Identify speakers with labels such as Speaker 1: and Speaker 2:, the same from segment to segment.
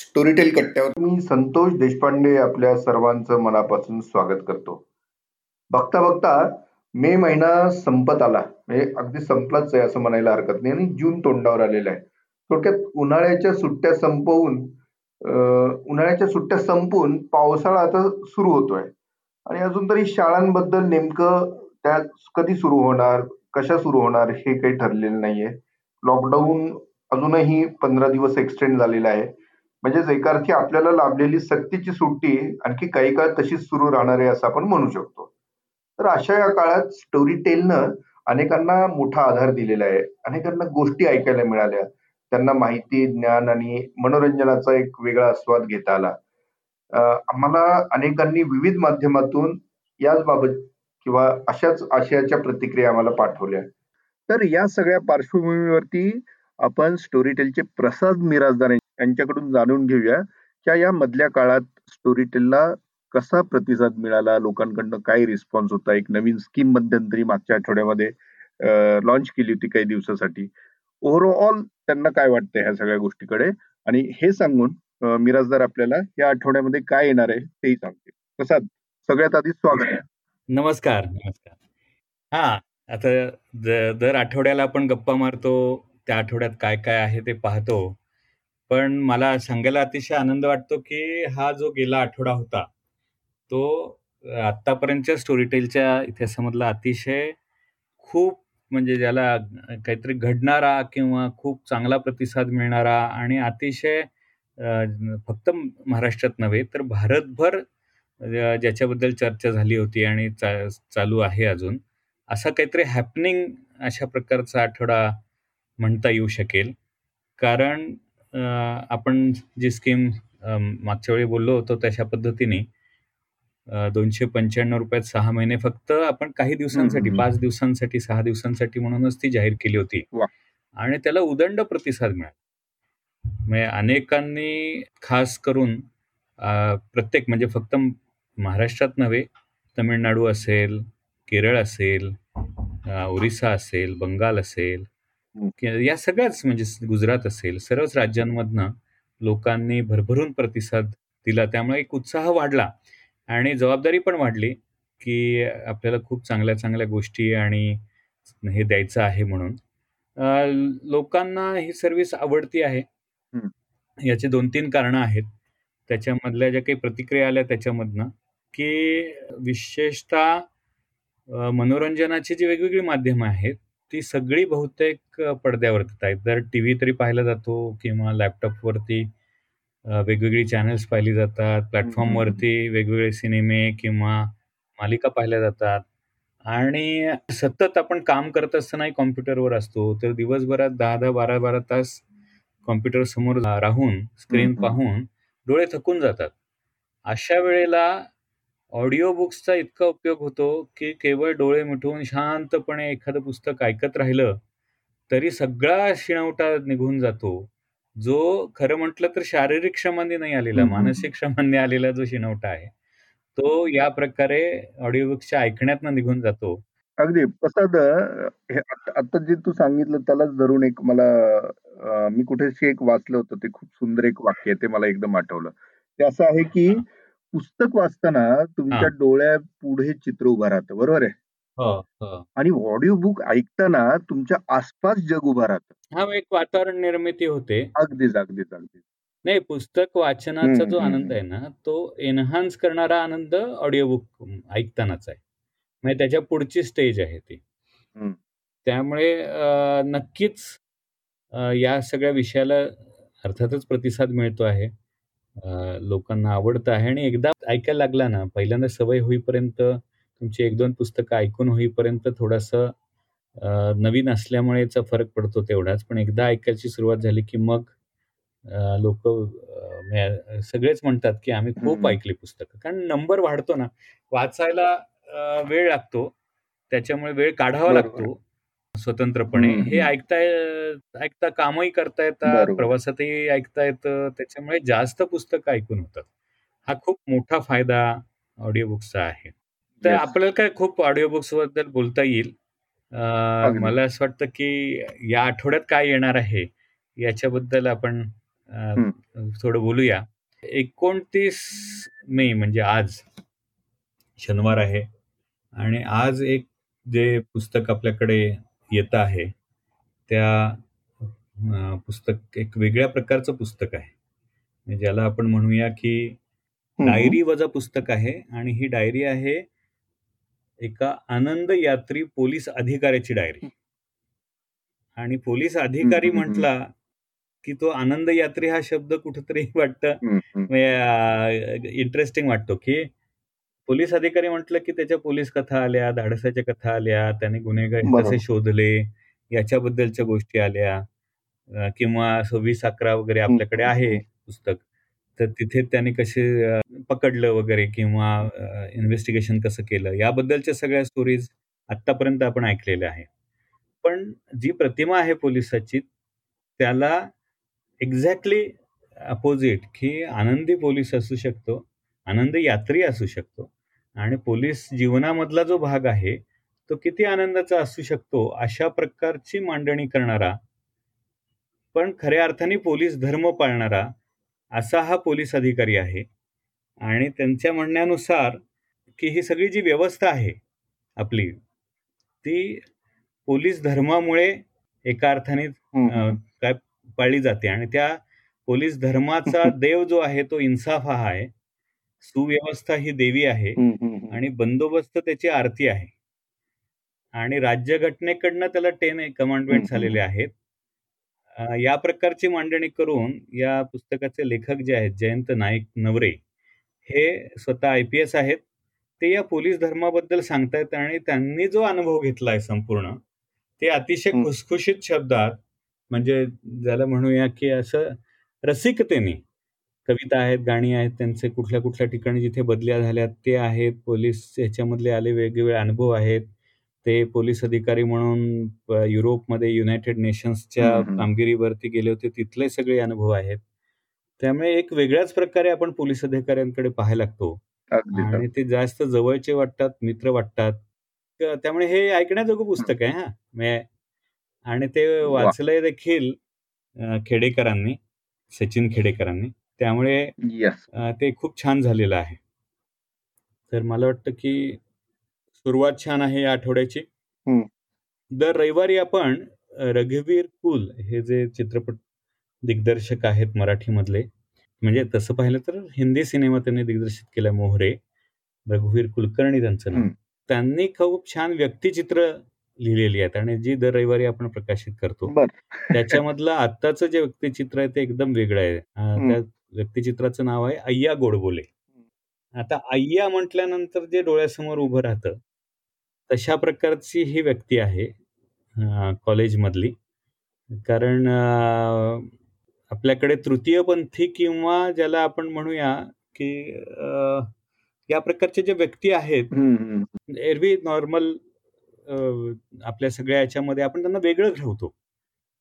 Speaker 1: Storytel कट्ट्यावर मी संतोष देशपांडे आपल्या सर्वांचं मनापासून स्वागत करतो बघता बघता मे महिना संपत आला म्हणजे अगदी संपलाच आहे असं म्हणायला हरकत नाही आणि जून तोंडावर आलेला आहे थोडक्यात उन्हाळ्याच्या सुट्ट्या संपवून उन्हाळ्याच्या सुट्ट्या संपून पावसाळा आता सुरू होतोय आणि अजून तरी शाळांबद्दल नेमकं त्या कधी सुरू होणार कशा सुरू होणार हे काही ठरलेलं नाहीये लॉकडाऊन अजूनही पंधरा दिवस एक्सटेंड झालेला आहे म्हणजेच एकार्थी आपल्याला लाभलेली सक्तीची सुट्टी आणखी काही काळ तशीच सुरू राहणार आहे असं आपण म्हणू शकतो तर अशा या काळात स्टोरी टेलनं अनेकांना मोठा आधार दिलेला आहे अनेकांना गोष्टी ऐकायला मिळाल्या त्यांना माहिती ज्ञान आणि मनोरंजनाचा एक वेगळा आस्वाद घेता आला आम्हाला अनेकांनी विविध माध्यमातून याच बाबत किंवा अशाच आशयाच्या प्रतिक्रिया आम्हाला पाठवल्या तर या सगळ्या पार्श्वभूमीवरती आपण स्टोरीटेलचे प्रसाद मिराजदार यांच्याकडून जाणून घेऊया की या मधल्या काळात स्टोरी टेलला कसा प्रतिसाद मिळाला लोकांकडनं काय रिस्पॉन्स होता एक नवीन स्कीम मध्यंतरी मागच्या आठवड्यामध्ये लॉन्च केली होती काही दिवसासाठी ओव्हरऑल त्यांना काय वाटतं ह्या सगळ्या गोष्टीकडे आणि हे सांगून मिराजदार आपल्याला या आठवड्यामध्ये काय येणार आहे तेही सांगते प्रसाद सगळ्यात आधी स्वागत
Speaker 2: नमस्कार नमस्कार हा आता दर आठवड्याला आपण गप्पा मारतो त्या आठवड्यात काय काय आहे ते पाहतो पण मला सांगायला अतिशय आनंद वाटतो की हा जो गेला आठवडा होता तो आत्तापर्यंतच्या स्टोरीटेलच्या इतिहासामधला अतिशय खूप म्हणजे ज्याला काहीतरी घडणारा किंवा खूप चांगला प्रतिसाद मिळणारा आणि अतिशय फक्त महाराष्ट्रात नव्हे तर भारतभर ज्याच्याबद्दल चर्चा झाली होती आणि चा चालू आहे अजून असा काहीतरी हॅपनिंग अशा प्रकारचा आठवडा म्हणता येऊ शकेल कारण आपण जी स्कीम मागच्या वेळी बोललो होतो तशा पद्धतीने दोनशे पंच्याण्णव रुपयात सहा महिने फक्त आपण काही दिवसांसाठी पाच दिवसांसाठी सहा दिवसांसाठी म्हणूनच ती जाहीर केली होती आणि त्याला उदंड प्रतिसाद मिळाला म्हणजे अनेकांनी खास करून प्रत्येक म्हणजे फक्त महाराष्ट्रात नव्हे तमिळनाडू असेल केरळ असेल ओरिसा असेल बंगाल असेल या सगळ्याच म्हणजे गुजरात असेल सर्वच राज्यांमधनं लोकांनी भरभरून प्रतिसाद दिला त्यामुळे एक उत्साह वाढला आणि जबाबदारी पण वाढली की आपल्याला खूप चांगल्या चांगल्या गोष्टी आणि हे द्यायचं आहे म्हणून लोकांना ही सर्व्हिस आवडती आहे याचे दोन तीन कारण आहेत त्याच्यामधल्या ज्या काही प्रतिक्रिया आल्या त्याच्यामधनं की विशेषतः मनोरंजनाची जी वेगवेगळी माध्यमं आहेत ती सगळी बहुतेक पडद्यावरती आहेत जर टी व्ही तरी पाहिला जातो किंवा लॅपटॉपवरती वेगवेगळी चॅनल्स पाहिली जातात प्लॅटफॉर्मवरती वेगवेगळे सिनेमे किंवा मालिका पाहिल्या जातात आणि सतत आपण काम करत असतानाही कॉम्प्युटरवर असतो तर दिवसभरात दहा दहा बारा बारा तास कॉम्प्युटर समोर राहून स्क्रीन पाहून डोळे थकून जातात अशा वेळेला ऑडिओ बुक्सचा इतका उपयोग होतो की केवळ डोळे मिठवून शांतपणे एखादं पुस्तक ऐकत राहिलं तरी सगळा शिणवटा निघून जातो जो खरं म्हटलं तर शारीरिक क्षमाने नाही आलेला मानसिक क्षमाने आलेला जो शिणवटा आहे तो या प्रकारे ऑडिओ बुक्सच्या ऐकण्यात निघून जातो.
Speaker 1: अगदी प्रसाद हे आता जे तू सांगितलं त्यालाच धरून एक मला मी कुठेशी एक वाचलं होतं ते खूप सुंदर एक वाक्य आहे ते मला एकदम आठवलं. ते असं आहे की पुस्तक वाचताना
Speaker 2: तुमच्या
Speaker 1: डोळ्या पुढे चित्र
Speaker 2: उभा राहतं बरोबर आहे हो, हो. आणि
Speaker 1: ऑडिओ बुक ऐकताना तुमच्या आसपास जग उभा
Speaker 2: राहतं हा एक वातावरण निर्मिती होते अगदीच अगदीच अगदीच नाही पुस्तक वाचनाचा
Speaker 1: जो
Speaker 2: आनंद आहे ना तो एनहान्स करणारा आनंद ऑडिओ बुक ऐकतानाच आहे म्हणजे त्याच्या पुढची स्टेज आहे ती त्यामुळे नक्कीच या सगळ्या विषयाला अर्थातच प्रतिसाद मिळतो आहे लोकांना आवडतं आहे आणि एकदा ऐकायला लागला ना, पहिल्यांदा सवय होईपर्यंत तुमची एक दोन पुस्तकं ऐकून होईपर्यंत थोडसं नवीन असल्यामुळे फरक पडतो तेवढाच. पण एकदा ऐकायची सुरुवात झाली, की मग लोक सगळेच म्हणतात, की आम्ही खूप ऐकली पुस्तकं. कारण नंबर वाढतो ना, वाचायला वेळ लागतो. त्याच्यामुळे वेळ काढावा लागतो. स्वतंत्रपणे हे ऐकताय ऐकता कामही करता येतात प्रवासातही ऐकता येतं त्याच्यामुळे जास्त पुस्तक ऐकून होतात हा खूप मोठा फायदा ऑडिओ बुक्सचा आहे तर आपल्याला काय खूप ऑडिओ बुक्स बद्दल बोलता येईल मला असं वाटतं की या आठवड्यात काय येणार आहे याच्याबद्दल आपण थोडं बोलूया एकोणतीस मे म्हणजे आज शनिवार आहे आणि आज एक जे पुस्तक आपल्याकडे येत आहे त्या पुस्तक एक वेगळ्या प्रकारचं पुस्तक आहे ज्याला आपण म्हणूया की डायरी वजा पुस्तक आहे आणि ही डायरी आहे एका आनंद यात्री पोलीस अधिकाऱ्याची डायरी आणि पोलीस अधिकारी म्हटला की तो आनंद यात्री हा शब्द कुठेतरी वाटत इंटरेस्टिंग वाटतो की पोलीस अधिकारी म्हटलं की त्याच्या पोलीस कथा आल्या धाडसाच्या कथा आल्या त्याने गुन्हेगार कसे शोधले याच्याबद्दलच्या गोष्टी आल्या किंवा सव्वीस अकरा वगैरे आपल्याकडे आहे पुस्तक तर तिथे त्याने कसे पकडलं वगैरे किंवा इन्व्हेस्टिगेशन कसं केलं याबद्दलच्या सगळ्या स्टोरीज आतापर्यंत आपण ऐकलेल्या आहे पण जी प्रतिमा आहे पोलिसाची त्याला एक्झॅक्टली अपोजिट की आनंदी पोलीस असू शकतो आनंदी यात्री असू शकतो आणि पोलीस जीवनामधला जो भाग आहे तो किती आनंदाचा असू शकतो अशा प्रकारची मांडणी करणारा पण खऱ्या अर्थाने पोलीस धर्म पाळणारा असा हा पोलीस अधिकारी आहे आणि त्यांच्या म्हणण्यानुसार की ही सगळी जी व्यवस्था आहे आपली ती पोलीस धर्मामुळे एका अर्थाने काय पाळली जाते आणि त्या पोलीस धर्माचा देव जो आहे तो इन्साफ हा आहे सुव्यवस्था ही देवी आहे आणि बंदोबस्त त्याची आरती आहे आणि राज्यघटनेकडनं त्याला टेन कमांडमेंट झालेले आहेत या प्रकारची मांडणी करून या पुस्तकाचे लेखक जे आहेत जयंत नाईक नवरे हे स्वतः आय पी एस आहेत ते या पोलीस धर्माबद्दल सांगतायत आणि त्यांनी जो अनुभव घेतला आहे संपूर्ण ते अतिशय खुसखुशीत शब्दात म्हणजे ज्याला म्हणूया की असं रसिकतेने कविता आहेत गाणी आहेत त्यांचे कुठल्या कुठल्या ठिकाणी जिथे बदल्या झाल्यात ते आहेत पोलीस ह्याच्यामधले आले वेगवेगळे अनुभव आहेत ते पोलीस अधिकारी म्हणून युरोपमध्ये युनायटेड नेशन्सच्या कामगिरीवरती गेले होते तिथले सगळे अनुभव आहेत त्यामुळे एक वेगळ्याच प्रकारे आपण पोलीस अधिकाऱ्यांकडे पाहायला लागतो आणि ते जास्त जवळचे वाटतात मित्र वाटतात त्यामुळे हे ऐकण्याजोगं पुस्तक आहे हा आणि ते वाचलंय देखील खेडेकरांनी सचिन खेडेकरांनी त्यामुळे ते खूप छान झालेलं आहे तर मला वाटतं की सुरुवात छान आहे या आठवड्याची दर रविवारी आपण रघुवीर कुल हे जे चित्रपट दिग्दर्शक आहेत मराठीमधले म्हणजे तसं पाहिलं तर हिंदी सिनेमा त्यांनी दिग्दर्शित केला मोहरे रघुवीर कुलकर्णी त्यांचं नाव त्यांनी खूप छान व्यक्तिचित्र लिहिलेली आहेत आणि जी दर रविवारी आपण प्रकाशित करतो त्याच्यामधलं आत्ताचं जे व्यक्तिचित्र आहे ते एकदम वेगळं आहे व्यक्तिचित्राचं नाव आहे अय्या गोडबोले आता अय्या म्हटल्यानंतर जे डोळ्यासमोर उभं राहतं तशा प्रकारची ही व्यक्ती आहे कॉलेजमधली कारण आपल्याकडे तृतीयपंथी किंवा ज्याला आपण म्हणूया की या प्रकारचे जे व्यक्ती आहेत एरवी नॉर्मल आपल्या सगळ्या याच्यामध्ये आपण त्यांना वेगळं ठेवतो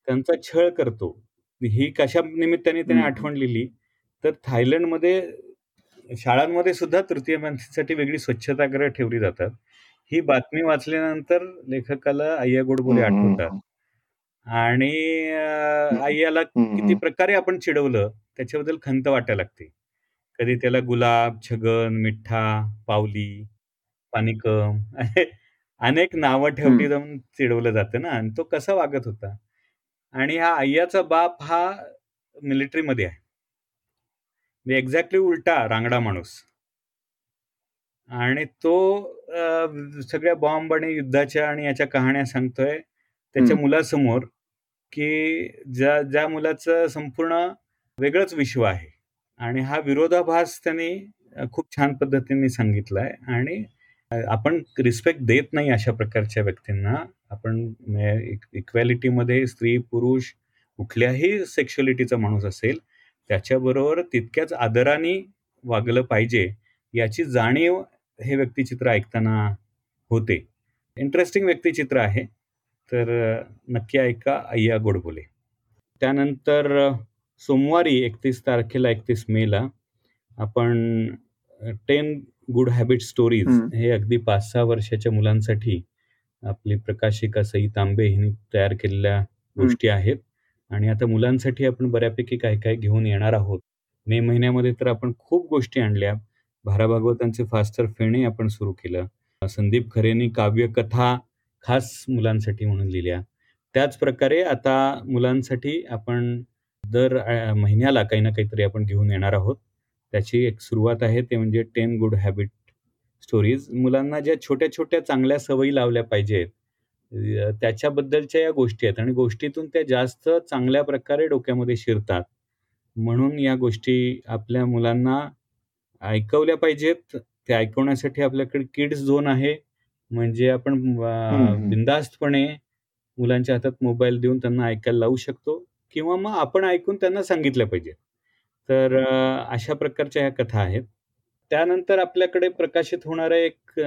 Speaker 2: त्यांचा छळ करतो ही कशा निमित्ताने त्यांनी आठवण लिहिली तर थायलंडमध्ये शाळांमध्ये सुद्धा तृतीयपंथीसाठी वेगळी स्वच्छतागृह ठेवली जातात ही बातमी वाचल्यानंतर लेखकाला अय्या गोडबोले आठवतात आणि आय्याला किती प्रकारे आपण चिडवलं त्याच्याबद्दल खंत वाटायला लागते कधी त्याला गुलाब छगन मिठा पावली पाणीकम अनेक नावं ठेवली जाऊन चिडवलं जातं ना आणि तो कसा वागत होता आणि हा अय्याचा बाप हा मिलिटरीमध्ये आहे मी एक्झॅक्टली उलटा रांगडा माणूस आणि तो सगळ्या बॉम्ब आणि युद्धाच्या आणि याच्या कहाण्या सांगतोय त्याच्या मुलासमोर की ज्या ज्या मुलाचं संपूर्ण वेगळंच विश्व आहे आणि हा विरोधाभास त्यांनी खूप छान पद्धतीने सांगितलाय आणि आपण रिस्पेक्ट देत नाही अशा प्रकारच्या व्यक्तींना आपण इक्वॅलिटीमध्ये म्हणजे, स्त्री पुरुष कुठल्याही सेक्शुअलिटीचा माणूस असेल त्याच्याबरोबर तितक्याच आदराने वागलं पाहिजे याची जाणीव हे व्यक्तिचित्र ऐकताना होते इंटरेस्टिंग व्यक्तिचित्र आहे तर नक्की ऐका अय्या गोडबोले त्यानंतर सोमवारी एकतीस तारखेला एकतीस मेला आपण टेन गुड हॅबिट स्टोरीज हे अगदी पाच सहा वर्षाच्या मुलांसाठी आपली प्रकाशिका सई तांबे हिने तयार केलेल्या गोष्टी आहेत आणि आता मुलांसाठी आपण बऱ्यापैकी काय काय घेऊन येणार आहोत मे महिन्यामध्ये तर आपण खूप गोष्टी आणल्या भारा भागवतांचे फास्टर फेणे आपण सुरू केलं संदीप खरेंनी कथा खास मुलांसाठी म्हणून लिहिल्या त्याचप्रकारे आता मुलांसाठी आपण दर महिन्याला काही ना काहीतरी आपण घेऊन येणार आहोत त्याची एक सुरुवात आहे ते म्हणजे टेन गुड हॅबिट स्टोरीज मुलांना ज्या छोट्या छोट्या चांगल्या सवयी लावल्या पाहिजेत त्याच्याबद्दलच्या या गोष्टी आहेत आणि गोष्टीतून त्या जास्त चांगल्या प्रकारे डोक्यामध्ये शिरतात म्हणून या गोष्टी आपल्या मुलांना ऐकवल्या पाहिजेत ते ऐकवण्यासाठी आपल्याकडे किड्स झोन आहे म्हणजे आपण बिंदास्तपणे मुलांच्या हातात मोबाईल देऊन त्यांना ऐकायला लावू शकतो किंवा मग आपण ऐकून त्यांना सांगितलं पाहिजे तर अशा प्रकारच्या ह्या कथा आहेत त्यानंतर आपल्याकडे प्रकाशित होणारा एक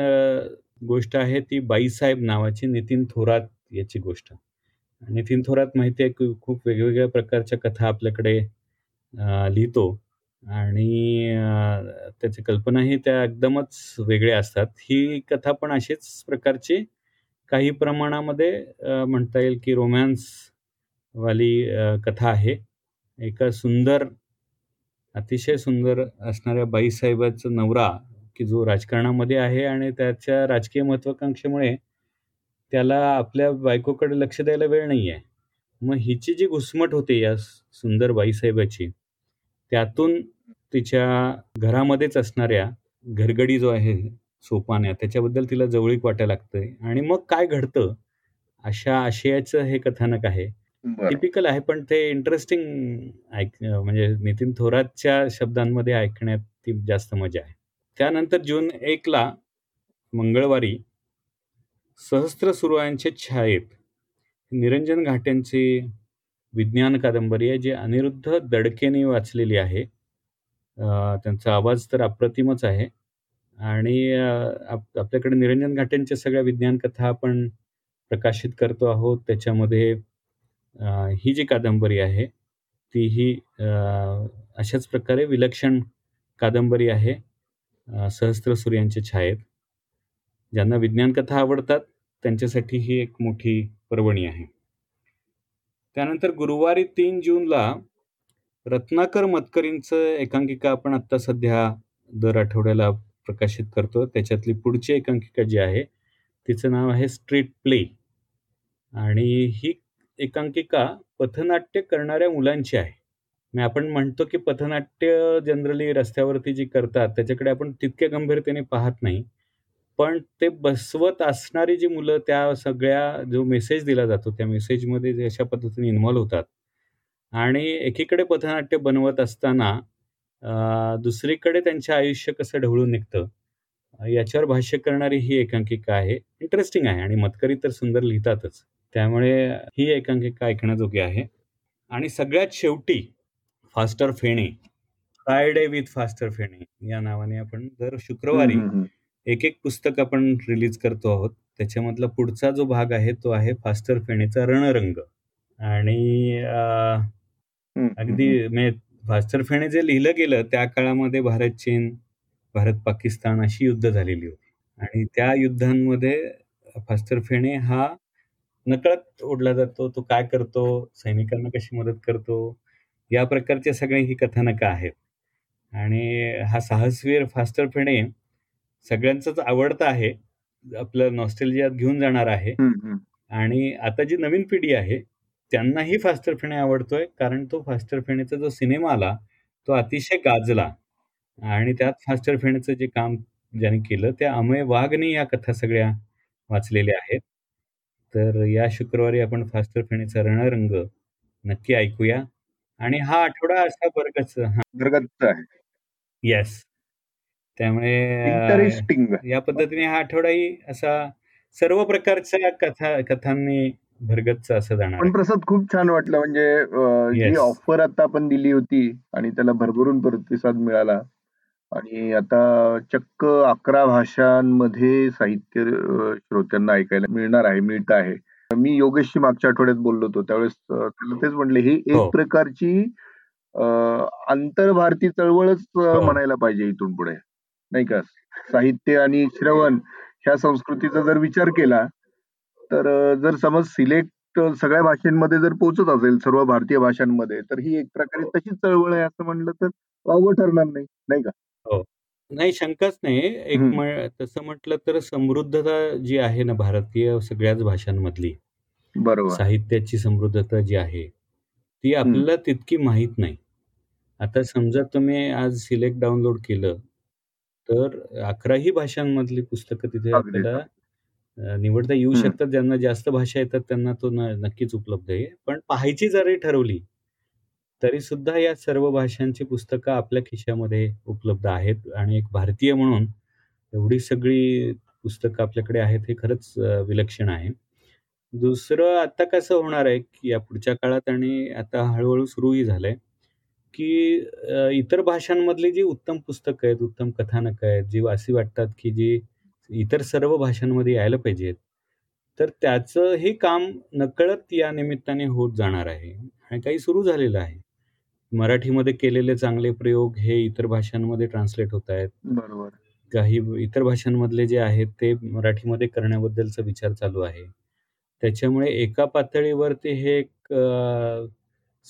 Speaker 2: गोष्ट आहे ती बाईसाहेब नावाची नितीन थोरात याची गोष्ट नितीन थोरात माहिती आहे की खूप वेगवेगळ्या प्रकारच्या कथा आपल्याकडे लिहितो आणि त्याची कल्पनाही त्या एकदमच वेगळ्या असतात ही कथा पण अशीच प्रकारची काही प्रमाणामध्ये म्हणता येईल की रोमॅन्सवाली कथा आहे एका सुंदर अतिशय सुंदर असणाऱ्या बाईसाहेबाचा नवरा की जो राजकारणामध्ये आहे आणि त्याच्या राजकीय महत्वाकांक्षेमुळे त्याला आपल्या बायकोकडे लक्ष द्यायला वेळ नाही आहे मग हिची जी घुसमट होते या सुंदर बाईसाहेबाची त्यातून तिच्या घरामध्येच असणाऱ्या घरगडी जो आहे सोपान्या त्याच्याबद्दल तिला जवळीक वाटायला लागतंय आणि मग काय घडतं अशा आशयाचं हे कथानक आहे टिपिकल आहे पण ते इंटरेस्टिंग ऐक म्हणजे नितीन थोरातच्या शब्दांमध्ये ऐकण्यात ती जास्त मजा आहे त्यानंतर जून एकला मंगळवारी सहस्त्र सुरवायांच्या छायेत निरंजन घाटेंची विज्ञान कादंबरी आहे जी अनिरुद्ध दडकेने वाचलेली आहे त्यांचा आवाज तर अप्रतिमच आहे आणि आपल्याकडे निरंजन घाटेंच्या सगळ्या विज्ञान कथा आपण प्रकाशित करतो आहोत त्याच्यामध्ये ही जी कादंबरी आहे ती ही अशाच प्रकारे विलक्षण कादंबरी आहे सहस्त्र सूर्यांच्या छायेत ज्यांना विज्ञान कथा आवडतात त्यांच्यासाठी ही एक मोठी पर्वणी आहे त्यानंतर गुरुवारी तीन जूनला रत्नाकर मतकरींचं एकांकिका आपण आत्ता सध्या दर आठवड्याला प्रकाशित करतो त्याच्यातली पुढची एकांकिका जी आहे तिचं नाव आहे स्ट्रीट प्ले आणि ही एकांकिका पथनाट्य करणाऱ्या मुलांची आहे म्हणजे आपण म्हणतो की पथनाट्य जनरली रस्त्यावरती जी करतात त्याच्याकडे आपण तितक्या गंभीरतेने पाहत नाही पण ते बसवत असणारी जी मुलं त्या सगळ्या जो मेसेज दिला जातो त्या मेसेजमध्ये जे अशा पद्धतीने इन्व्हॉल्व्ह होतात आणि एकीकडे पथनाट्य बनवत असताना दुसरीकडे त्यांचे आयुष्य कसं ढवळून निघतं याच्यावर भाष्य करणारी ही एकांकिका आहे इंटरेस्टिंग आहे आणि मतकरी तर सुंदर लिहितातच त्यामुळे ही एकांकिका ऐकण्याजोगी आहे आणि सगळ्यात शेवटी Faster Fene Friday with Faster Fene या नावाने आपण दर शुक्रवारी एक एक पुस्तक आपण रिलीज करतो आहोत त्याच्यामधला पुढचा जो भाग आहे तो आहे फास्टर फेणेचा रणरंग आणि अगदी फास्टर फेणे जे लिहिलं गेलं त्या काळामध्ये भारत चीन भारत पाकिस्तान अशी युद्ध झालेली होती आणि त्या युद्धांमध्ये फास्टर फेणे हा नकळत ओढला जातो तो काय करतो सैनिकांना कशी मदत करतो या प्रकारचे सगळे ही कथानकं आहेत आणि हा साहसवीर फास्टर फेणे सगळ्यांचाच आवडता आहे आपलं नॉस्टेलियात घेऊन जाणार आहे आणि आता जी नवीन पिढी आहे त्यांनाही फास्टर फेणे आवडतोय कारण तो फास्टर फेणेचा जो सिनेमा आला तो अतिशय गाजला आणि त्यात फास्टर फेणेचं जे काम ज्याने केलं त्या अमय वाघने या कथा सगळ्या वाचलेल्या आहेत तर या शुक्रवारी आपण फास्टर फेणेचा रणरंग नक्की ऐकूया आणि हा आठवडा असा बरगच आहे येस त्यामुळे या पद्धतीने हा आठवडाही असा सर्व प्रकारच्या कथा कथांनी भरगतचा असं
Speaker 1: जाणार पण प्रसाद खूप छान वाटलं म्हणजे ऑफर आता आपण दिली होती आणि त्याला भरभरून प्रतिसाद मिळाला आणि आता चक्क अकरा भाषांमध्ये साहित्य श्रोत्यांना ऐकायला मिळणार आहे मिळत आहे मी योगेशशी मागच्या आठवड्यात बोललो होतो त्यावेळेस तेच म्हटले ही एक हो. प्रकारची आंतर भारतीय चळवळच हो. म्हणायला पाहिजे इथून पुढे नाही का साहित्य आणि श्रवण ह्या संस्कृतीचा जर विचार केला तर जर समज सिलेक्ट सगळ्या भाषांमध्ये जर पोहोचत असेल सर्व भारतीय भाषांमध्ये तर ही एक प्रकारे तशीच चळवळ आहे असं म्हणलं तर वावं ठरणार नाही नाही का
Speaker 2: हो. नाही शंकाच नाही. एक तसं म्हटलं तर समृद्धता जी आहे ना भारतीय सगळ्याच भाषांमधली, बरोबर. साहित्याची समृद्धता जी आहे, ती आपल्याला तितकी माहीत नाही. आता समजा तुम्ही आज सिलेक्ट डाउनलोड केलं, तर अकराही भाषांमधली पुस्तकं तिथे आपल्याला निवडता येऊ शकतात. ज्यांना जास्त भाषा येतात त्यांना तो नक्कीच उपलब्ध आहे. पण पाहायची जरी ठरवली तरी सुद्धा या सर्व भाषांची पुस्तकं आपल्या खिशामध्ये उपलब्ध आहेत आणि एक भारतीय म्हणून एवढी सगळी पुस्तकं आपल्याकडे आहेत हे खरंच विलक्षण आहे दुसरं आता कसं होणार आहे की या पुढच्या काळात आणि आता हळूहळू सुरूही झालंय की इतर भाषांमधली जी उत्तम पुस्तकं आहेत उत्तम कथानक आहेत जी वासी वाटतात की जी इतर सर्व भाषांमध्ये यायला पाहिजेत तर त्याचं हे काम नकळत या निमित्ताने होत जाणार आहे आणि काही सुरू झालेलं आहे मराठीमध्ये केलेले चांगले प्रयोग हे इतर भाषांमध्ये ट्रान्सलेट होत आहेत बरोबर काही इतर भाषांमधले जे आहेत ते मराठीमध्ये करण्याबद्दलचा विचार चालू आहे त्याच्यामुळे एका पातळीवरती हे एक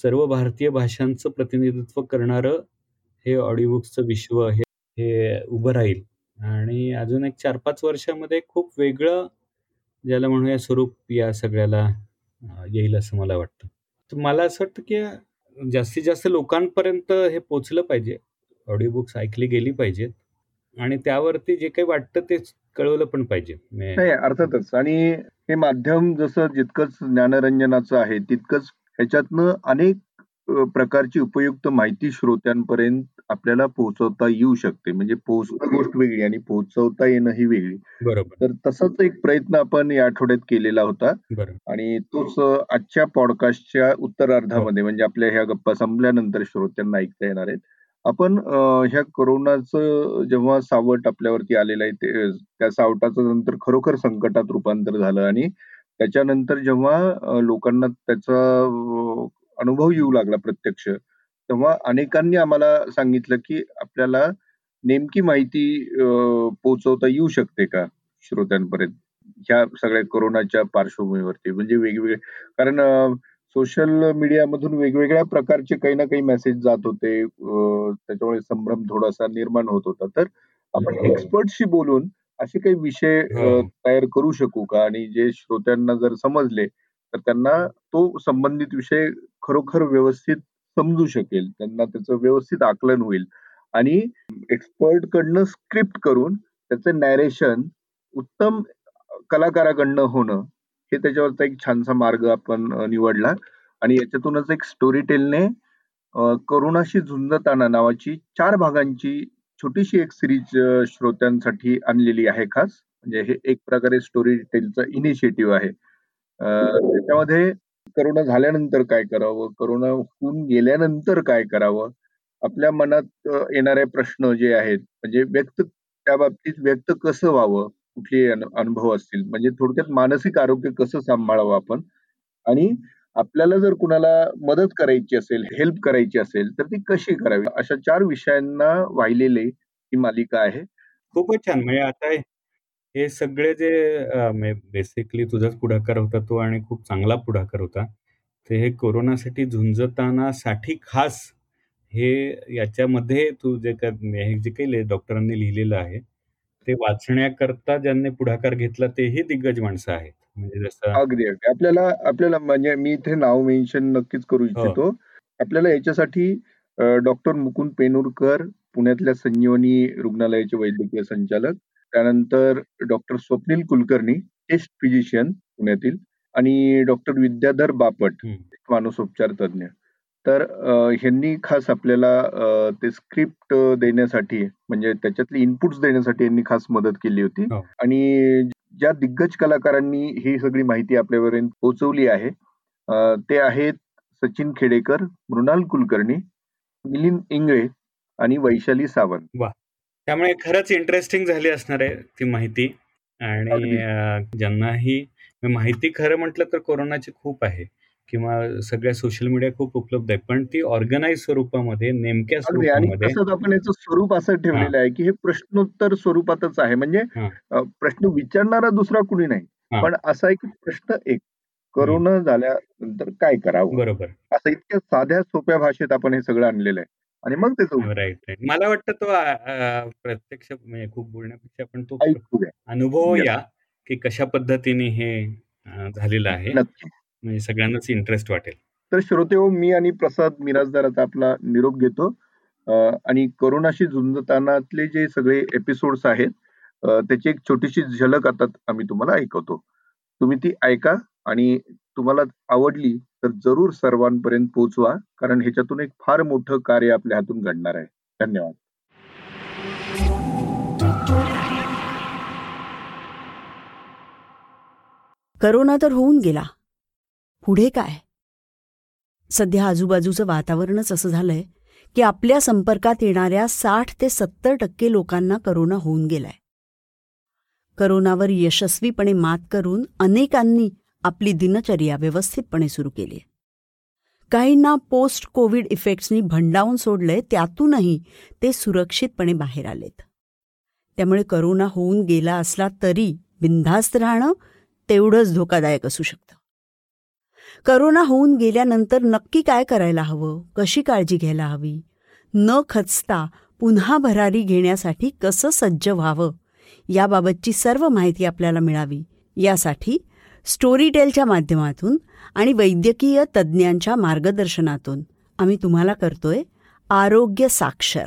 Speaker 2: सर्व भारतीय भाषांचं प्रतिनिधित्व करणारं हे ऑडिओबुक्सचं विश्व हे हे उभं राहील आणि अजून एक चार पाच वर्षामध्ये खूप वेगळं ज्याला म्हणूया स्वरूप या सगळ्याला येईल असं मला वाटतं. मला असं वाटतं की जास्तीत जास्त लोकांपर्यंत हे पोचलं पाहिजे ऑडिओ बुक्स ऐकली गेली पाहिजेत आणि त्यावरती जे काही वाटतं तेच कळवलं पण पाहिजे
Speaker 1: नाही अर्थातच आणि हे माध्यम जसं जितकंच ज्ञानरंजनाचं आहे तितकंच ह्याच्यातनं अनेक प्रकारची उपयुक्त माहिती श्रोत्यांपर्यंत आपल्याला पोहोचवता येऊ शकते म्हणजे पोहोचणं गोष्ट वेगळी आणि पोहोचवता येणं ही वेगळी बरोबर तर तसाच एक प्रयत्न आपण या आठवड्यात केलेला होता आणि तोच आजच्या पॉडकास्टच्या उत्तरार्धामध्ये हो. म्हणजे आपल्या ह्या गप्पा संपल्यानंतर श्रोत्यांना ऐकता येणार आहेत आपण ह्या कोरोनाचं जेव्हा सावट आपल्यावरती आलेलं आहे ते त्या सावटाचं नंतर खरोखर संकटात रूपांतर झालं आणि त्याच्यानंतर जेव्हा लोकांना त्याचा अनुभव येऊ लागला प्रत्यक्ष तेव्हा अनेकांनी आम्हाला सांगितलं की आपल्याला नेमकी माहिती पोहोचवता येऊ शकते का श्रोत्यांपर्यंत ह्या सगळ्या कोरोनाच्या पार्श्वभूमीवरती म्हणजे वेगवेगळे कारण सोशल मीडियामधून वेगवेगळ्या प्रकारचे काही ना काही मेसेज जात होते त्याच्यामुळे संभ्रम थोडासा निर्माण होत होता तर आपण एक्सपर्टशी बोलून असे काही विषय तयार करू शकू का आणि जे श्रोत्यांना जर समजले तर त्यांना तो संबंधित विषय खरोखर व्यवस्थित समजू शकेल त्यांना त्याचं व्यवस्थित आकलन होईल आणि एक्सपर्ट कडनं स्क्रिप्ट करून त्याचं नॅरेशन उत्तम कलाकाराकडनं होणं हे त्याच्यावरचा एक छानसा मार्ग आपण निवडला आणि याच्यातूनच एक स्टोरी टेलने करुणाशी झुंजताना नावाची चार भागांची छोटीशी एक सिरीज श्रोत्यांसाठी आणलेली आहे खास म्हणजे हे एक प्रकारे स्टोरी टेलचा इनिशिएटिव्ह आहे त्याच्यामध्ये करोना झाल्यानंतर काय करावं करोना होऊन गेल्यानंतर काय करावं आपल्या मनात येणारे प्रश्न जे आहेत म्हणजे व्यक्त त्या बाबतीत व्यक्त कसं व्हावं कुठले अनुभव असतील म्हणजे थोडक्यात मानसिक आरोग्य कसं सांभाळावं आपण आणि आपल्याला जर कुणाला मदत करायची असेल हेल्प करायची असेल तर ती कशी करावी अशा चार विषयांना वाहिलेली ही मालिका आहे खूपच छान म्हणजे आता हे सगळे जे बेसिकली तुझाच पुढाकार होता तो आणि खूप चांगला पुढाकार होता. ते हे कोरोनासाठी झुंजताना साठी खास हे याच्यामध्ये तू जे काही जे काही डॉक्टरांनी लिहिलेलं आहे, ते वाचण्याकरता ज्यांनी पुढाकार घेतला तेही दिग्गज माणसं आहेत. म्हणजे जसं अगदी, अगदी. आपल्याला आपल्याला म्हणजे मी इथे नाव मेन्शन नक्कीच करू हो. इच्छितो. आपल्याला याच्यासाठी डॉक्टर मुकुंद पेनुरकर, पुण्यातल्या संजीवनी रुग्णालयाचे वैद्यकीय संचालक त्यानंतर doctor Swapnil Kulkarni test physician पुण्यातील आणि डॉक्टर विद्याधर बापट मानसोपचार तज्ज्ञ तर ह्यांनी खास आपल्याला ते स्क्रिप्ट देण्यासाठी म्हणजे त्याच्यातली इनपुट्स देण्यासाठी यांनी खास मदत केली होती हो. आणि ज्या दिग्गज कलाकारांनी ही सगळी माहिती आपल्यापर्यंत पोहोचवली आहे ते आहेत सचिन खेडेकर मृणाल कुलकर्णी मिलिंद इंगळे आणि वैशाली सावंत त्यामुळे खरंच इंटरेस्टिंग झाली असणार आहे ती माहिती आणि ही माहिती खरं म्हटलं तर कोरोनाची खूप आहे किंवा सगळ्या सोशल मीडिया खूप उपलब्ध आहे पण ती ऑर्गनाईज स्वरूपामध्ये नेमक्या स्वरूपामध्ये आपण याचं स्वरूप असं ठेवलेलं आहे की हे प्रश्नोत्तर स्वरूपातच आहे म्हणजे प्रश्न विचारणारा दुसरा कुणी नाही पण असा एक प्रश्न एक करोना झाल्यानंतर काय करावं बरोबर असं इतक्या साध्या सोप्या भाषेत आपण हे सगळं आणलेलं आहे आणि मग त्याचं राईट राईट मला वाटतं तो प्रत्यक्ष म्हणजे खूप बोलण्यापेक्षा पण तो अनुभव या की कशा पद्धतीने हे झालेलं आहे म्हणजे सगळ्यांनाच इंटरेस्ट वाटेल तर श्रोते हो मी आणि प्रसाद मिराजदाराचा आपला निरोप घेतो आणि कोरोनाशी झुंजतानातले जे सगळे एपिसोड्स आहेत त्याची एक छोटीशी झलक आता आम्ही तुम्हाला ऐकवतो तुम्ही ती ऐका आणि तुम्हाला आवडली तर जरूर सर्वांपर्यंत पोहोचवा कारण ह्याच्यातून एक फार मोठं कार्य आपल्या हातून घडणार आहे धन्यवाद करोना तर होऊन गेला पुढे काय सध्या आजूबाजूचं वातावरणच असं झालंय की आपल्या संपर्कात येणाऱ्या साठ ते सत्तर टक्के लोकांना करोना होऊन गेलाय करोनावर यशस्वीपणे मात करून अनेकांनी आपली दिनचर्या व्यवस्थितपणे सुरू केली काहींना पोस्ट कोविड इफेक्ट्सनी भंडावून सोडलंय त्यातूनही ते सुरक्षितपणे बाहेर आलेत त्यामुळे करोना होऊन गेला असला तरी बिनधास्त राहणं तेवढंच धोकादायक असू शकतं करोना होऊन गेल्यानंतर नक्की काय करायला हवं कशी काळजी घ्यायला हवी न खचता पुन्हा भरारी घेण्यासाठी कसं सज्ज व्हावं याबाबतची सर्व माहिती आपल्याला मिळावी यासाठी स्टोरीटेलच्या माध्यमातून आणि वैद्यकीय तज्ज्ञांच्या मार्गदर्शनातून आम्ही तुम्हाला करतोय आरोग्य साक्षर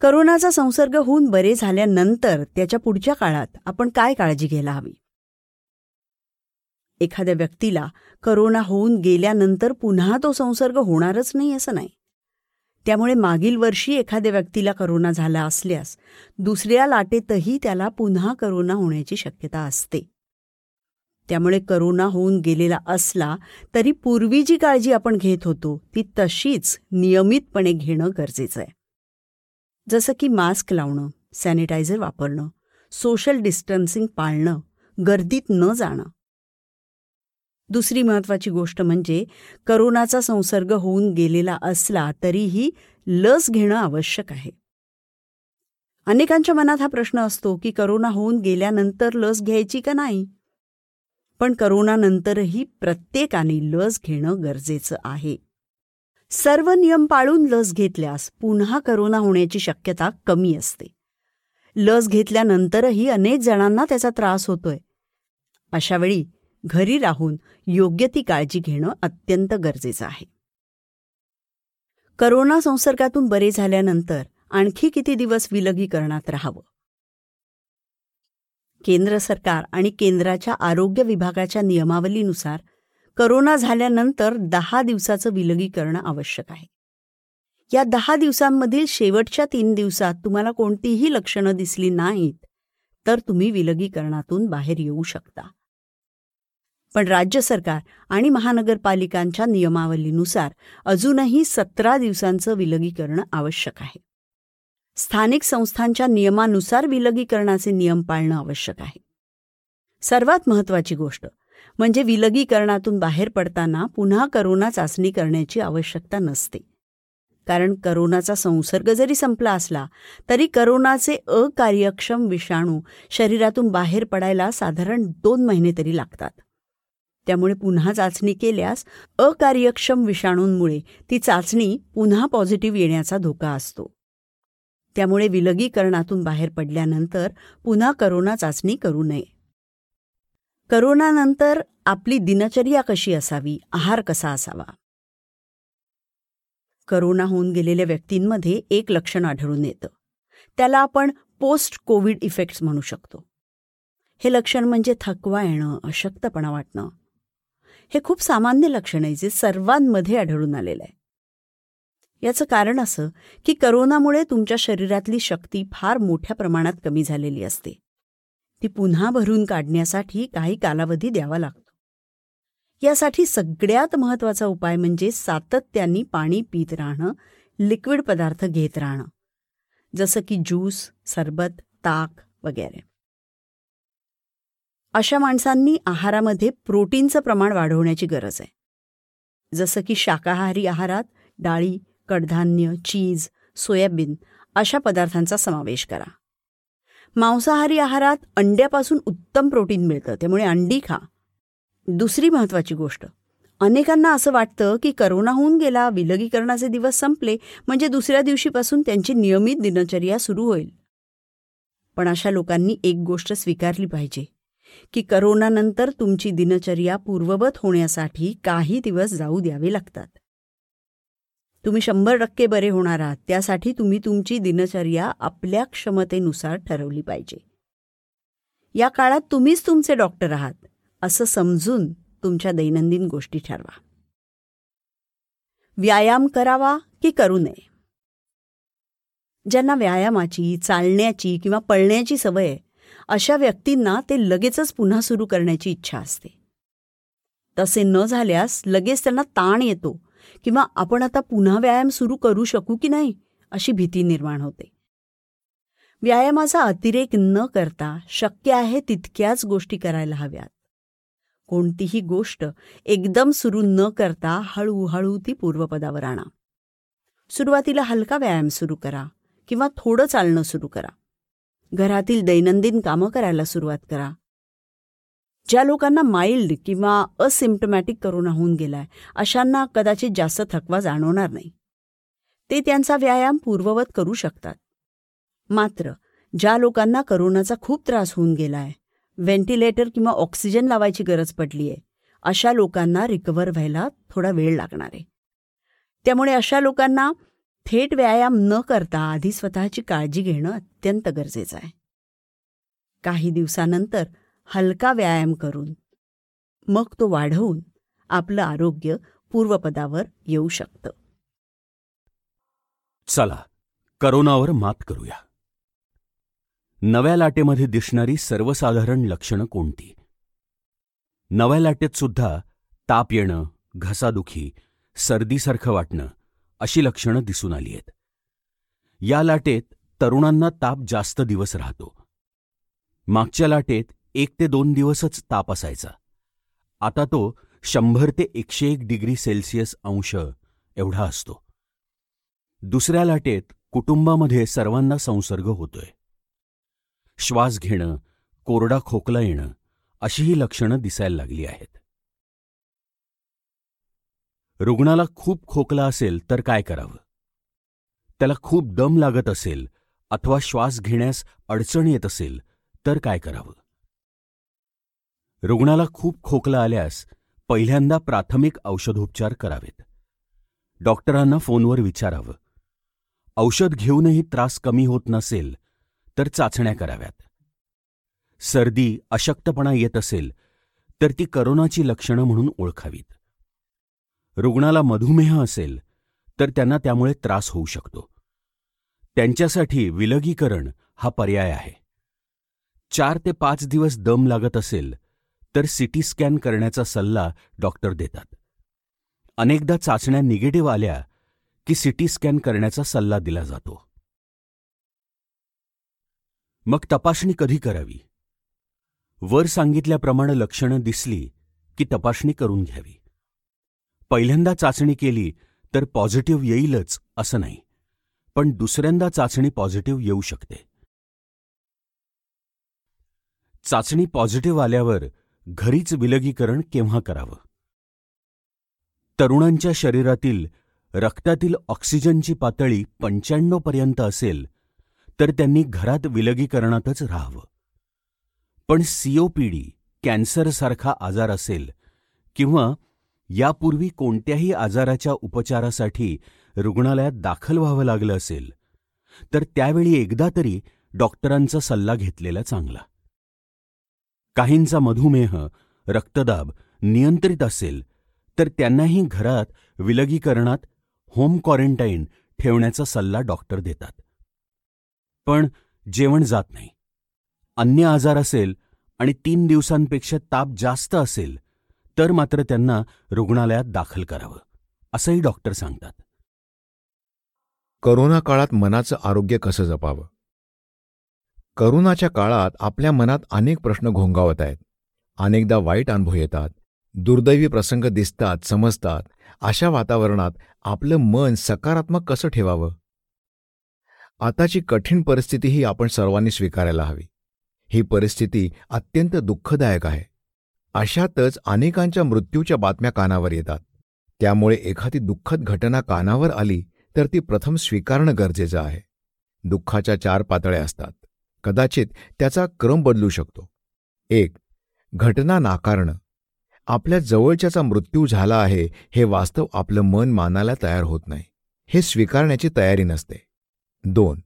Speaker 1: करोनाचा संसर्ग होऊन बरे झाल्यानंतर त्याच्या पुढच्या काळात आपण काय काळजी घ्यायला हवी एखाद्या व्यक्तीला करोना होऊन गेल्यानंतर पुन्हा तो संसर्ग होणारच नाही असं नाही त्यामुळे मागील वर्षी एखाद्या व्यक्तीला करोना झाला असल्यास दुसऱ्या लाटेतही त्याला पुन्हा करोना होण्याची शक्यता असते त्यामुळे करोना होऊन गेलेला असला तरी पूर्वी जी काळजी आपण घेत होतो ती तशीच नियमितपणे घेणं गरजेचं आहे जसं की मास्क लावणं सॅनिटायझर वापरणं सोशल डिस्टन्सिंग पाळणं गर्दीत न जाणं दुसरी महत्त्वाची गोष्ट म्हणजे करोनाचा संसर्ग होऊन गेलेला असला तरीही लस घेणं आवश्यक आहे अनेकांच्या मनात हा प्रश्न असतो की करोना होऊन गेल्यानंतर लस घ्यायची का नाही पण करोनानंतरही प्रत्येकाने लस घेणं गरजेचं आहे सर्व नियम पाळून लस घेतल्यास पुन्हा करोना होण्याची शक्यता कमी असते लस घेतल्यानंतरही अनेक जणांना त्याचा त्रास होतोय अशावेळी घरी राहून योग्य ती काळजी घेणं अत्यंत गरजेचं आहे करोना संसर्गातून बरे झाल्यानंतर आणखी किती दिवस विलगीकरणात राहावं केंद्र सरकार आणि केंद्राच्या आरोग्य विभागाच्या नियमावलीनुसार करोना झाल्यानंतर दहा दिवसाचं विलगीकरण आवश्यक आहे या दहा दिवसांमधील शेवटच्या तीन दिवसात तुम्हाला कोणतीही लक्षणं दिसली नाहीत तर तुम्ही विलगीकरणातून बाहेर येऊ शकता पण राज्य सरकार आणि महानगरपालिकांच्या नियमावलीनुसार अजूनही सतरा दिवसांचं विलगीकरण आवश्यक आहे स्थानिक संस्थांच्या नियमानुसार विलगीकरणाचे नियम पाळणं आवश्यक आहे सर्वात महत्त्वाची गोष्ट म्हणजे विलगीकरणातून बाहेर पडताना पुन्हा करोना चाचणी करण्याची आवश्यकता नसते कारण करोनाचा संसर्ग जरी संपला असला तरी करोनाचे अकार्यक्षम विषाणू शरीरातून बाहेर पडायला साधारण दोन महिने तरी लागतात त्यामुळे पुन्हा चाचणी केल्यास अकार्यक्षम विषाणूंमुळे ती चाचणी पुन्हा पॉझिटिव्ह येण्याचा धोका असतो त्यामुळे विलगीकरणातून बाहेर पडल्यानंतर पुन्हा करोना चाचणी करू नये करोनानंतर आपली दिनचर्या कशी असावी आहार कसा असावा करोना होऊन गेलेल्या व्यक्तींमध्ये एक लक्षण आढळून येतं त्याला आपण पोस्ट कोविड इफेक्ट्स म्हणू शकतो हे लक्षण म्हणजे थकवा येणं अशक्तपणा वाटणं हे खूप सामान्य लक्षण आहे जे सर्वांमध्ये आढळून आलेलं आहे याचं कारण असं की करोनामुळे तुमच्या शरीरातली शक्ती फार मोठ्या प्रमाणात कमी झालेली असते ती पुन्हा भरून काढण्यासाठी काही कालावधी द्यावा लागतो यासाठी सगळ्यात महत्त्वाचा उपाय म्हणजे सातत्याने पाणी पित राहणं लिक्विड पदार्थ घेत राहणं जसं की ज्यूस सरबत ताक वगैरे अशा माणसांनी आहारामध्ये प्रोटीनचं प्रमाण वाढवण्याची गरज आहे जसं की शाकाहारी आहारात डाळी कडधान्य चीज सोयाबीन अशा पदार्थांचा समावेश करा मांसाहारी आहारात अंड्यापासून उत्तम प्रोटीन मिळतं त्यामुळे अंडी खा दुसरी महत्त्वाची गोष्ट अनेकांना असं वाटतं की करोना होऊन गेला विलगीकरणाचे दिवस संपले म्हणजे दुसऱ्या दिवशीपासून त्यांची नियमित दिनचर्या सुरू होईल पण अशा लोकांनी एक गोष्ट स्वीकारली पाहिजे की करोनानंतर तुमची दिनचर्या पूर्ववत होण्यासाठी काही दिवस जाऊ द्यावे लागतात तुम्ही शंभर टक्के बरे होणार आहात त्यासाठी तुम्ही तुमची दिनचर्या आपल्या क्षमतेनुसार ठरवली पाहिजे या काळात तुम्हीच तुमचे डॉक्टर आहात असं समजून तुमच्या दैनंदिन गोष्टी ठरवा व्यायाम करावा की करू नये ज्यांना व्यायामाची चालण्याची किंवा पळण्याची सवय आहे अशा व्यक्तींना ते लगेचच पुन्हा सुरू करण्याची इच्छा असते तसे न झाल्यास लगेच त्यांना ताण येतो किंवा आपण आता पुन्हा व्यायाम सुरू करू शकू की नाही अशी भीती निर्माण होते व्यायामाचा अतिरेक न करता शक्य आहे तितक्याच गोष्टी करायला हव्यात कोणतीही गोष्ट एकदम सुरू न करता हळूहळू ती पूर्वपदावर आणा सुरुवातीला हलका व्यायाम सुरू करा किंवा थोडं चालणं सुरू करा घरातील दैनंदिन कामं करायला सुरुवात करा ज्या लोकांना माइल्ड किंवा असिम्टमॅटिक करोना होऊन गेलाय अशांना कदाचित जास्त थकवा जाणवणार नाही ते त्यांचा व्यायाम पूर्ववत करू शकतात मात्र ज्या लोकांना करोनाचा खूप त्रास होऊन गेलाय व्हेंटिलेटर किंवा ऑक्सिजन लावायची गरज पडली आहे अशा लोकांना रिकव्हर व्हायला थोडा वेळ लागणार आहे त्यामुळे अशा लोकांना थेट व्यायाम न करता आधी स्वतःची काळजी घेणं अत्यंत गरजेचं आहे काही दिवसानंतर हलका व्यायाम करून मग तो वाढवून आपलं आरोग्य पूर्वपदावर येऊ शकतं चला करोनावर मात करूया नव्या लाटेमध्ये दिसणारी सर्वसाधारण लक्षणं कोणती नव्या लाटेत सुद्धा ताप येणं घसादुखी सर्दीसारखं वाटणं अशी लक्षणं दिसून आली आहेत या लाटेत तरुणांना ताप जास्त दिवस राहतो मागच्या लाटेत एक ते दोन दिवसच ताप असायचा आता तो शंभर ते एकशे एक डिग्री सेल्सिअस अंश एवढा असतो दुसऱ्या लाटेत कुटुंबामध्ये सर्वांना संसर्ग होतोय श्वास घेणं कोरडा खोकला येणं अशीही लक्षणं दिसायला लागली आहेत रुग्णाला खूप खोकला असेल तर काय करावं त्याला खूप दम लागत असेल अथवा श्वास घेण्यास अडचण येत असेल तर काय करावं रुग्णाला खूप खोकला आल्यास पहिल्यांदा प्राथमिक औषधोपचार करावेत डॉक्टरांना फोनवर विचारावं औषध घेऊनही त्रास कमी होत नसेल तर चाचण्या कराव्यात सर्दी अशक्तपणा येत असेल तर ती करोनाची लक्षणं म्हणून ओळखावीत रुग्णाला मधुमेह असेल तर त्यांना त्यामुळे त्रास होऊ शकतो त्यांच्यासाठी विलगीकरण हा पर्याय आहे चार ते पाच दिवस दम लागत असेल तर सिटी स्कॅन करण्याचा सल्ला डॉक्टर देतात अनेकदा चाचण्या निगेटिव्ह आल्या की सिटी स्कॅन करण्याचा सल्ला दिला जातो मग तपासणी कधी करावी वर सांगितल्याप्रमाणे लक्षणं दिसली की तपासणी करून घ्यावी पहिल्यांदा चाचणी केली तर पॉझिटिव्ह येईलच असं नाही पण दुसऱ्यांदा चाचणी पॉझिटिव्ह येऊ शकते चाचणी पॉझिटिव्ह आल्यावर घरीच विलगीकरण केव्हा करावं तरुणांच्या शरीरातील रक्तातील ऑक्सिजनची पातळी पंच्याण्णव पर्यंत असेल तर त्यांनी घरात विलगीकरणातच राहावं पण सीओपीडी कॅन्सरसारखा आजार असेल किंवा यापूर्वी कोणत्याही आजाराच्या उपचारासाठी रुग्णालयात दाखल व्हावं लागलं असेल तर त्यावेळी एकदा तरी डॉक्टरांचा सल्ला घेतलेला चांगला काहींचा मधुमेह रक्तदाब नियंत्रित असेल तर त्यांनाही घरात विलगीकरणात होम क्वारंटाईन ठेवण्याचा सल्ला डॉक्टर देतात पण जेवण जात नाही अन्य आजार असेल आणि तीन दिवसांपेक्षा ताप जास्त असेल तर मात्र त्यांना रुग्णालयात दाखल करावं असंही डॉक्टर सांगतात करोना काळात मनाचं आरोग्य कसं जपावं करोनाच्या काळात आपल्या मनात अनेक प्रश्न घोंगावत आहेत अनेकदा वाईट अनुभव येतात दुर्दैवी प्रसंग दिसतात समजतात अशा वातावरणात आपलं मन सकारात्मक कसं ठेवावं आताची कठीण परिस्थितीही आपण सर्वांनी स्वीकारायला हवी ही परिस्थिती अत्यंत दुःखदायक आहे अशातच अनेकांच्या मृत्यूच्या बातम्या कानावर येतात त्यामुळे एखादी दुःखद घटना कानावर आली तर ती प्रथम स्वीकारणं गरजेचं आहे दुःखाच्या चार पातळ्या असतात कदाचित त्याचा क्रम बदलू शकतो एक घटना नाकारणं आपल्या जवळच्याचा मृत्यू झाला आहे हे वास्तव आपलं मन मानायला तयार होत नाही हे स्वीकारण्याची तयारी नसते दोन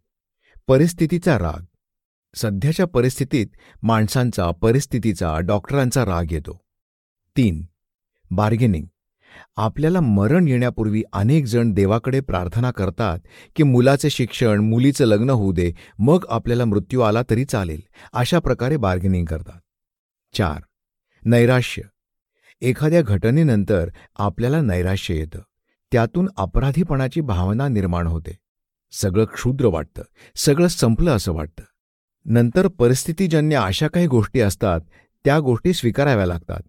Speaker 1: परिस्थितीचा राग सध्याच्या परिस्थितीत माणसांचा परिस्थितीचा डॉक्टरांचा राग येतो तीन बार्गेनिंग आपल्याला मरण येण्यापूर्वी अनेक जण देवाकडे प्रार्थना करतात की मुलाचे शिक्षण मुलीचं लग्न होऊ दे मग आपल्याला मृत्यू आला तरी चालेल अशा प्रकारे बार्गेनिंग करतात चार नैराश्य एखाद्या घटनेनंतर आपल्याला नैराश्य येतं त्यातून अपराधीपणाची भावना निर्माण होते सगळं क्षुद्र वाटतं सगळं संपलं असं वाटतं नंतर परिस्थितीजन्य अशा काही गोष्टी असतात त्या गोष्टी स्वीकाराव्या लागतात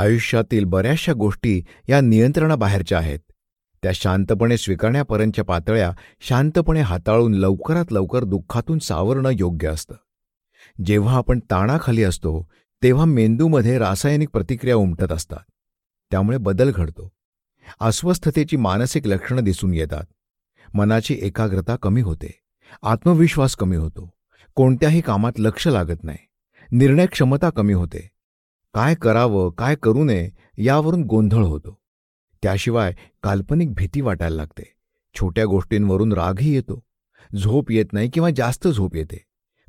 Speaker 1: आयुष्यातील बऱ्याचशा गोष्टी या नियंत्रणाबाहेरच्या आहेत त्या शांतपणे स्वीकारण्यापर्यंतच्या पातळ्या शांतपणे हाताळून लवकरात लवकर दुःखातून सावरणं योग्य असतं जेव्हा आपण ताणाखाली असतो तेव्हा मेंदूमध्ये रासायनिक प्रतिक्रिया उमटत असतात त्यामुळे बदल घडतो अस्वस्थतेची मानसिक लक्षणं दिसून येतात मनाची एकाग्रता कमी होते आत्मविश्वास कमी होतो कोणत्याही कामात लक्ष लागत नाही निर्णय क्षमता कमी होते काय करावं काय करू नये यावरून गोंधळ होतो त्याशिवाय काल्पनिक भीती वाटायला लागते छोट्या गोष्टींवरून रागही येतो झोप येत नाही किंवा जास्त झोप येते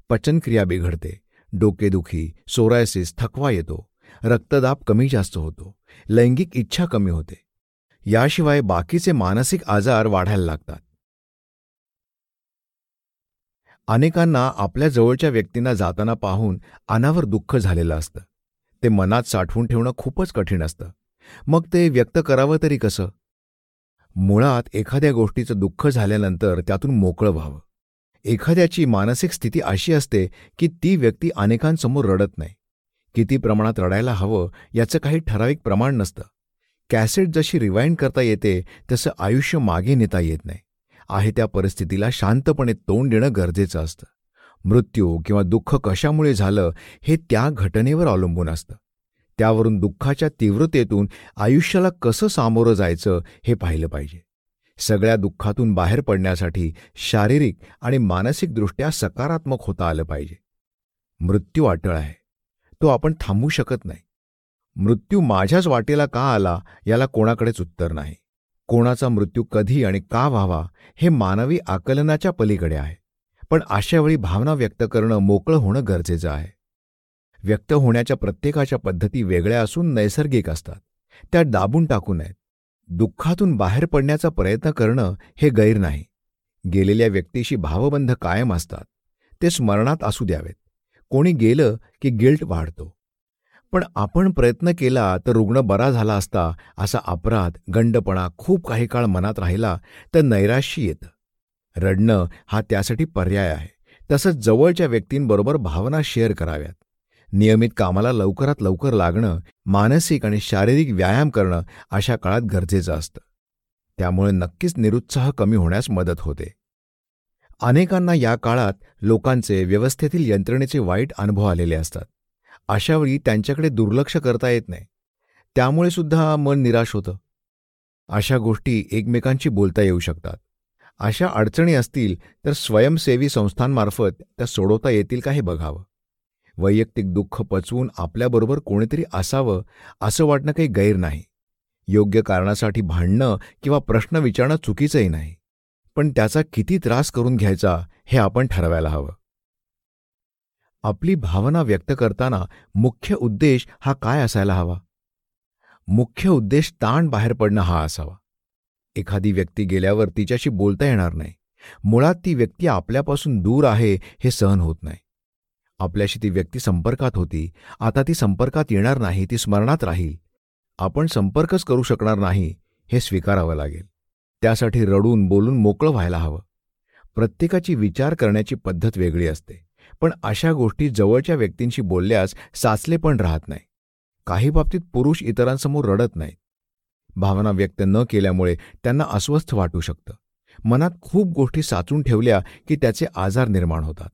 Speaker 1: पचनक्रिया बिघडते डोकेदुखी सोरायसिस थकवा येतो रक्तदाब कमी जास्त होतो लैंगिक इच्छा कमी होते याशिवाय बाकीचे मानसिक आजार वाढायला लागतात अनेकांना आपल्या जवळच्या व्यक्तींना जाताना पाहून अनावर दुःख झालेलं असतं ते मनात साठवून ठेवणं खूपच कठीण असतं मग ते व्यक्त करावं तरी कसं मुळात एखाद्या गोष्टीचं दुःख झाल्यानंतर त्यातून मोकळं व्हावं एखाद्याची मानसिक स्थिती अशी असते की ती व्यक्ती अनेकांसमोर रडत नाही किती प्रमाणात रडायला हवं याचं काही ठराविक प्रमाण नसतं कॅसेट जशी रिवाइंड करता येते तसं आयुष्य मागे नेता येत नाही आहे त्या परिस्थितीला शांतपणे तोंड देणं गरजेचं असतं मृत्यू किंवा दुःख कशामुळे झालं हे त्या घटनेवर अवलंबून असतं त्यावरून दुःखाच्या तीव्रतेतून आयुष्याला कसं सामोरं जायचं हे पाहिलं पाहिजे सगळ्या दुःखातून बाहेर पडण्यासाठी शारीरिक आणि मानसिकदृष्ट्या सकारात्मक होता आलं पाहिजे मृत्यू अटळ आहे तो आपण थांबवू शकत नाही मृत्यू माझ्याच वाटेला का आला याला कोणाकडेच उत्तर नाही कोणाचा मृत्यू कधी आणि का व्हावा हे मानवी आकलनाच्या पलीकडे आहे पण अशावेळी भावना व्यक्त करणं मोकळं होणं गरजेचं आहे व्यक्त होण्याच्या प्रत्येकाच्या पद्धती वेगळ्या असून नैसर्गिक असतात त्या दाबून टाकू नयेत दुःखातून बाहेर पडण्याचा प्रयत्न करणं हे गैर नाही गेलेल्या व्यक्तीशी भावबंध कायम असतात ते स्मरणात असू द्यावेत कोणी गेलं की गिल्ट वाढतो पण आपण प्रयत्न केला तर रुग्ण बरा झाला असता असा अपराध गंडपणा खूप काही काळ मनात राहिला तर नैराश्य येतं रडणं हा त्यासाठी पर्याय आहे तसंच जवळच्या व्यक्तींबरोबर भावना शेअर कराव्यात नियमित कामाला लवकरात लवकर लागणं मानसिक आणि शारीरिक व्यायाम करणं अशा काळात गरजेचं असतं त्यामुळे नक्कीच निरुत्साह कमी होण्यास मदत होते अनेकांना या काळात लोकांचे व्यवस्थेतील यंत्रणेचे वाईट अनुभव आलेले असतात अशावेळी त्यांच्याकडे दुर्लक्ष करता येत नाही त्यामुळे सुद्धा मन निराश होतं अशा गोष्टी एकमेकांशी बोलता येऊ शकतात अशा अडचणी असतील तर स्वयंसेवी संस्थांमार्फत त्या सोडवता येतील का हे बघावं वैयक्तिक दुःख पचवून आपल्याबरोबर कोणीतरी असावं असं वाटणं काही गैर नाही योग्य कारणासाठी भांडणं किंवा प्रश्न विचारणं चुकीचंही नाही पण त्याचा किती त्रास करून घ्यायचा हे आपण ठरवायला हवं आपली भावना व्यक्त करताना मुख्य उद्देश हा काय असायला हवा मुख्य उद्देश ताण बाहेर पडणं हा असावा एखादी व्यक्ती गेल्यावर तिच्याशी बोलता येणार नाही मुळात ती व्यक्ती आपल्यापासून दूर आहे हे सहन होत नाही आपल्याशी ती व्यक्ती संपर्कात होती आता ती संपर्कात येणार नाही ती स्मरणात राहील आपण संपर्कच करू शकणार नाही हे स्वीकारावं लागेल त्यासाठी रडून बोलून मोकळं व्हायला हवं प्रत्येकाची विचार करण्याची पद्धत वेगळी असते पण अशा गोष्टी जवळच्या व्यक्तींशी बोलल्यास साचले पण राहत नाही काही बाबतीत पुरुष इतरांसमोर रडत नाही भावना व्यक्त न केल्यामुळे त्यांना अस्वस्थ वाटू शकतं मनात खूप गोष्टी साचून ठेवल्या की त्याचे आजार निर्माण होतात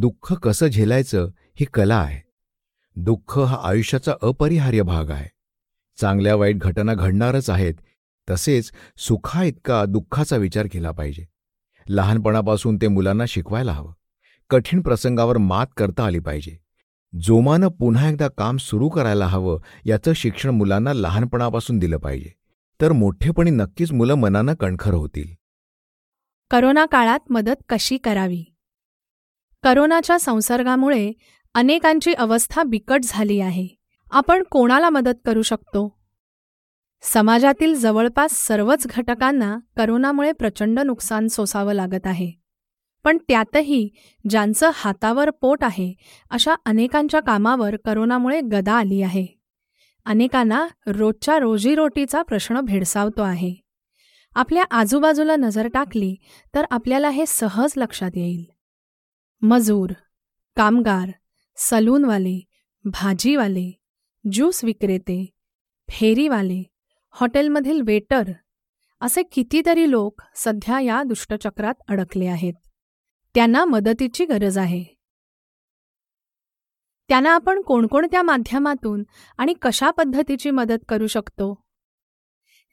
Speaker 1: दुःख कसं झेलायचं ही कला आहे दुःख हा आयुष्याचा अपरिहार्य भाग आहे चांगल्या वाईट घटना घडणारच आहेत तसेच सुखा इतका दुःखाचा विचार केला पाहिजे लहानपणापासून ते मुलांना शिकवायला हवं कठीण प्रसंगावर मात करता आली पाहिजे जोमानं पुन्हा एकदा काम सुरू करायला हवं याचं शिक्षण मुलांना लहानपणापासून दिलं पाहिजे तर मोठेपणी नक्कीच मुलं मनानं कणखर होतील करोना काळात मदत कशी करावी करोनाच्या संसर्गामुळे अनेकांची अवस्था बिकट झाली आहे आपण कोणाला मदत करू शकतो समाजातील जवळपास सर्वच घटकांना करोनामुळे प्रचंड नुकसान सोसावं लागत आहे पण त्यातही ज्यांचं हातावर पोट आहे अशा अनेकांच्या कामावर करोनामुळे गदा आली आहे अनेकांना रोजच्या रोजीरोटीचा प्रश्न भेडसावतो आहे आपल्या आजूबाजूला नजर टाकली तर आपल्याला हे सहज लक्षात येईल मजूर कामगार सलूनवाले भाजीवाले ज्यूस विक्रेते फेरीवाले हॉटेलमधील वेटर असे कितीतरी लोक सध्या या दुष्टचक्रात अडकले आहेत त्यांना मदतीची गरज आहे त्यांना आपण कोणकोणत्या माध्यमातून आणि कशा पद्धतीची मदत करू शकतो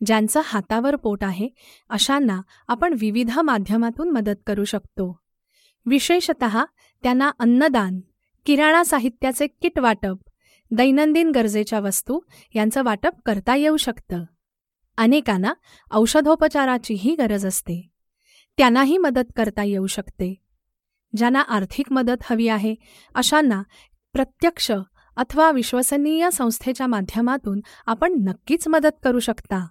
Speaker 1: ज्यांचं हातावर पोट आहे अशांना आपण विविध माध्यमातून मदत करू शकतो विशेषत त्यांना अन्नदान किराणा साहित्याचे किट वाटप दैनंदिन गरजेच्या वस्तू यांचं वाटप करता येऊ शकतं अनेकांना औषधोपचाराचीही गरज असते त्यांनाही मदत करता येऊ शकते ज्यांना आर्थिक मदत हवी आहे अशांना प्रत्यक्ष अथवा विश्वसनीय संस्थेच्या माध्यमातून आपण नक्कीच मदत करू शकता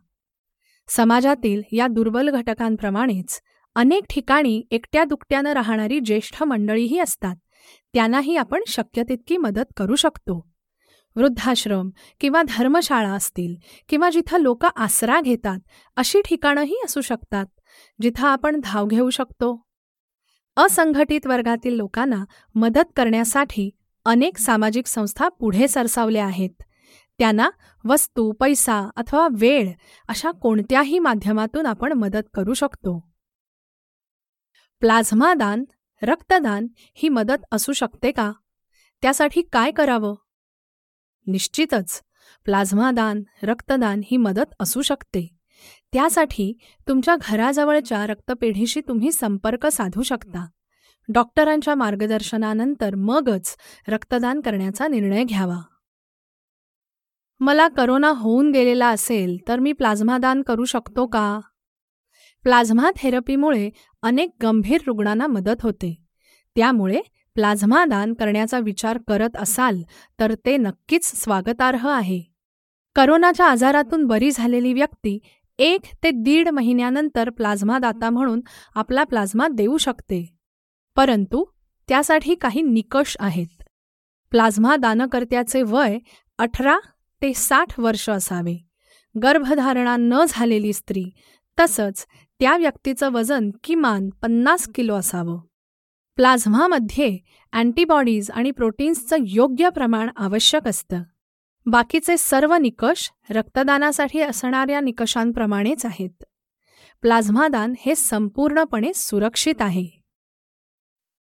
Speaker 1: समाजातील या दुर्बल घटकांप्रमाणेच अनेक ठिकाणी एकट्या दुकट्यानं राहणारी ज्येष्ठ मंडळीही असतात त्यांनाही आपण शक्य तितकी मदत करू शकतो वृद्धाश्रम किंवा धर्मशाळा असतील किंवा जिथं लोक आसरा घेतात अशी ठिकाणंही असू शकतात जिथं आपण धाव घेऊ शकतो असंघटित वर्गातील लोकांना मदत करण्यासाठी अनेक सामाजिक संस्था पुढे सरसावल्या आहेत त्यांना वस्तू पैसा अथवा वेळ अशा कोणत्याही माध्यमातून आपण मदत करू शकतो प्लाझ्मा दान रक्तदान ही मदत असू शकते का त्यासाठी काय करावं निश्चितच प्लाझ्मा दान रक्तदान ही मदत असू शकते त्यासाठी तुमच्या घराजवळच्या रक्तपेढीशी तुम्ही संपर्क साधू शकता डॉक्टरांच्या मार्गदर्शनानंतर मगच रक्तदान करण्याचा निर्णय घ्यावा मला करोना होऊन गेलेला असेल तर मी प्लाझ्मा दान करू शकतो का प्लाझ्मा थेरपीमुळे अनेक गंभीर रुग्णांना मदत होते त्यामुळे प्लाझ्मा दान करण्याचा विचार करत असाल तर ते नक्कीच स्वागतार्ह आहे करोनाच्या आजारातून बरी झालेली व्यक्ती एक ते दीड महिन्यानंतर प्लाझ्मा दाता म्हणून आपला प्लाझ्मा देऊ शकते परंतु त्यासाठी काही निकष आहेत प्लाझ्मा दानकर्त्याचे वय अठरा ते साठ वर्ष असावे गर्भधारणा न झालेली स्त्री तसंच त्या व्यक्तीचं वजन किमान पन्नास किलो असावं प्लाझ्मामध्ये अँटीबॉडीज आणि प्रोटीन्सचं योग्य प्रमाण आवश्यक असतं बाकीचे सर्व निकष रक्तदानासाठी असणाऱ्या निकषांप्रमाणेच आहेत प्लाझ्मादान हे संपूर्णपणे सुरक्षित आहे